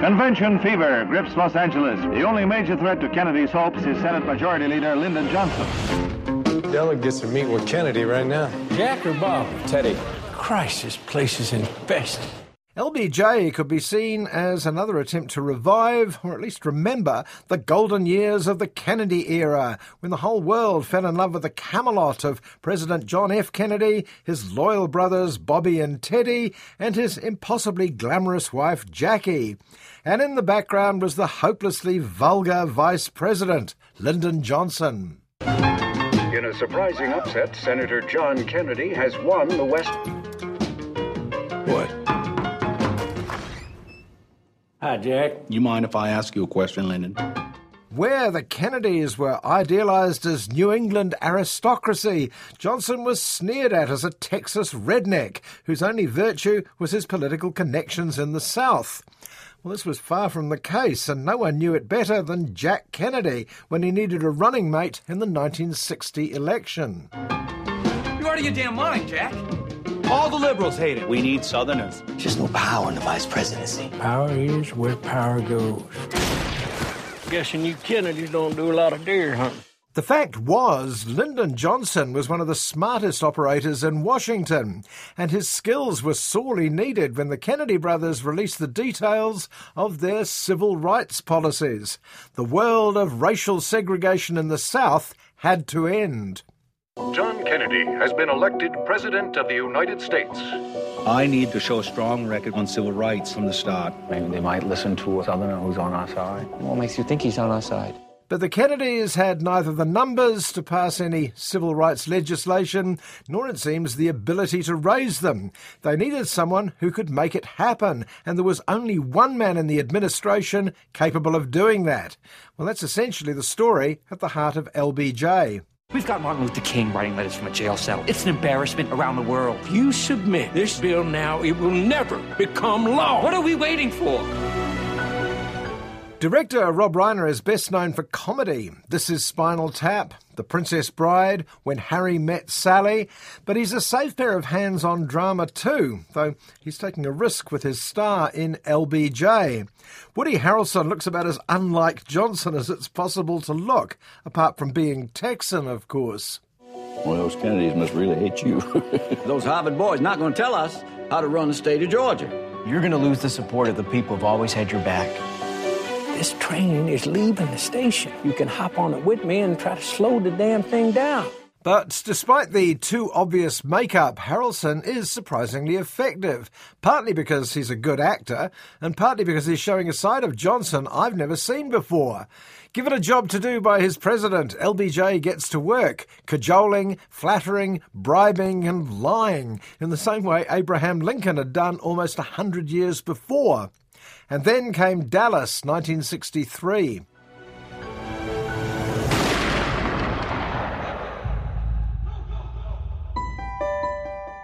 Convention fever grips Los Angeles. The only major threat to Kennedy's hopes is Senate Majority Leader Lyndon Johnson. Delegates are meeting with Kennedy right now. Jack or Bob? Teddy. Christ, this place is infested. LBJ could be seen as another attempt to revive, or at least remember, the golden years of the Kennedy era, when the whole world fell in love with the Camelot of President John F. Kennedy, his loyal brothers Bobby and Teddy, and his impossibly glamorous wife Jackie. And in the background was the hopelessly vulgar Vice President, Lyndon Johnson. In a surprising upset, Senator John Kennedy has won the West. What? Hi, Jack. You mind if I ask you a question, Lyndon? Where the Kennedys were idealized as New England aristocracy, Johnson was sneered at as a Texas redneck whose only virtue was his political connections in the South. Well, this was far from the case, and no one knew it better than Jack Kennedy when he needed a running mate in the 1960 election. You out of your damn mind, Jack. All the liberals hate it. We need Southerners. There's no power in the vice presidency. Power is where power goes. Guessing you Kennedys don't do a lot of deer hunting. The fact was, Lyndon Johnson was one of the smartest operators in Washington, and his skills were sorely needed when the Kennedy brothers released the details of their civil rights policies. The world of racial segregation in the South had to end. John Kennedy has been elected President of the United States. I need to show a strong record on civil rights from the start. Maybe they might listen to a Southerner who's on our side. What makes you think he's on our side? But the Kennedys had neither the numbers to pass any civil rights legislation, nor it seems the ability to raise them. They needed someone who could make it happen, and there was only one man in the administration capable of doing that. Well, that's essentially the story at the heart of LBJ. We've got Martin Luther King writing letters from a jail cell. It's an embarrassment around the world. You submit this bill now, it will never become law. What are we waiting for? Director Rob Reiner is best known for comedy. This is Spinal Tap, The Princess Bride, When Harry Met Sally, but he's a safe pair of hands on drama too, though he's taking a risk with his star in LBJ. Woody Harrelson looks about as unlike Johnson as it's possible to look, apart from being Texan, of course. Well, those Kennedys must really hate you. those Harvard boys not going to tell us how to run the state of Georgia. You're going to lose the support of the people who've always had your back. This train is leaving the station. You can hop on it with me and try to slow the damn thing down. But despite the too obvious makeup, Harrelson is surprisingly effective, partly because he's a good actor, and partly because he's showing a side of Johnson I've never seen before. Given a job to do by his president, LBJ gets to work, cajoling, flattering, bribing, and lying, in the same way Abraham Lincoln had done almost a hundred years before. And then came Dallas, 1963.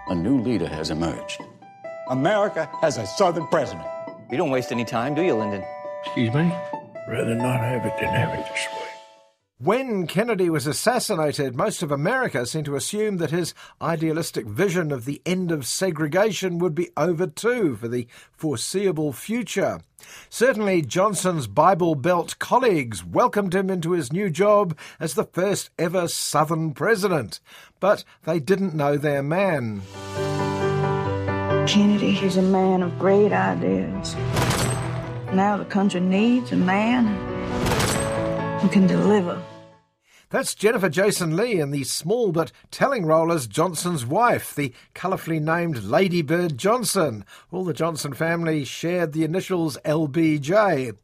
A new leader has emerged. America has a Southern president. You don't waste any time, do you, Lyndon? Excuse me? Rather not have it than have it this way. When Kennedy was assassinated, most of America seemed to assume that his idealistic vision of the end of segregation would be over too for the foreseeable future. Certainly, Johnson's Bible Belt colleagues welcomed him into his new job as the first ever Southern president, but they didn't know their man. Kennedy is a man of great ideas. Now the country needs a man who can deliver. That's Jennifer Jason Leigh in the small but telling role as Johnson's wife, the colourfully named Lady Bird Johnson. All the Johnson family shared the initials LBJ.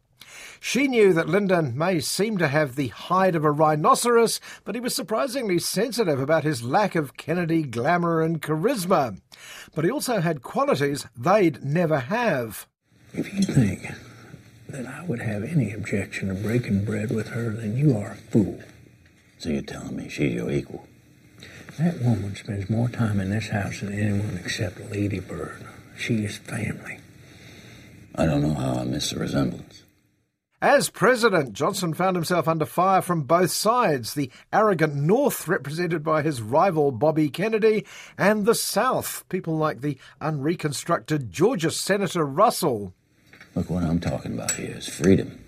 She knew that Lyndon may seem to have the hide of a rhinoceros, but he was surprisingly sensitive about his lack of Kennedy glamour and charisma. But he also had qualities they'd never have. If you think that I would have any objection to breaking bread with her, then you are a fool. So you're telling me she's your equal? That woman spends more time in this house than anyone except Lady Bird. She is family. I don't know how I miss the resemblance. As president, Johnson found himself under fire from both sides the arrogant North, represented by his rival Bobby Kennedy, and the South, people like the unreconstructed Georgia Senator Russell. Look, what I'm talking about here is freedom.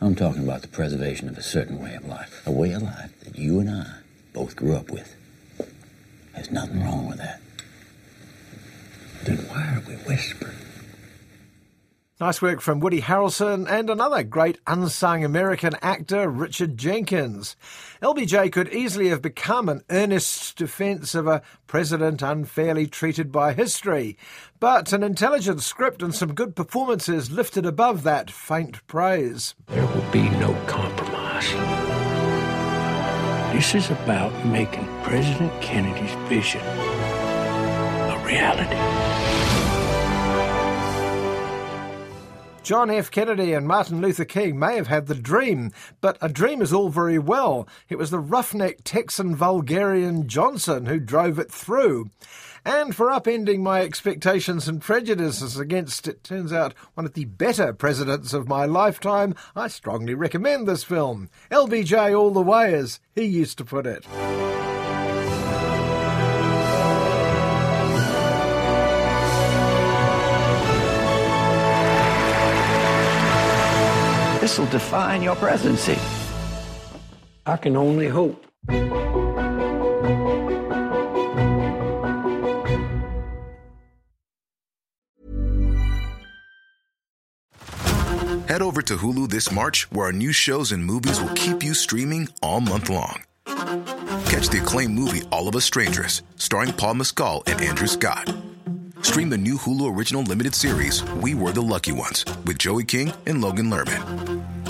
I'm talking about the preservation of a certain way of life, a way of life that you and I both grew up with. There's nothing wrong with that. Then why are we whispering? Nice work from Woody Harrelson and another great unsung American actor, Richard Jenkins. LBJ could easily have become an earnest defence of a president unfairly treated by history, but an intelligent script and some good performances lifted above that faint praise. There will be no compromise. This is about making President Kennedy's vision a reality. John F. Kennedy and Martin Luther King may have had the dream, but a dream is all very well. It was the roughneck Texan vulgarian Johnson who drove it through. And for upending my expectations and prejudices against, it turns out, one of the better presidents of my lifetime, I strongly recommend this film. LBJ all the way, as he used to put it. This will define your presidency. I can only hope. Head over to Hulu this March, where our new shows and movies will keep you streaming all month long. Catch the acclaimed movie All of Us Strangers, starring Paul Mescal and Andrew Scott. Stream the new Hulu original limited series We Were the Lucky Ones with Joey King and Logan Lerman.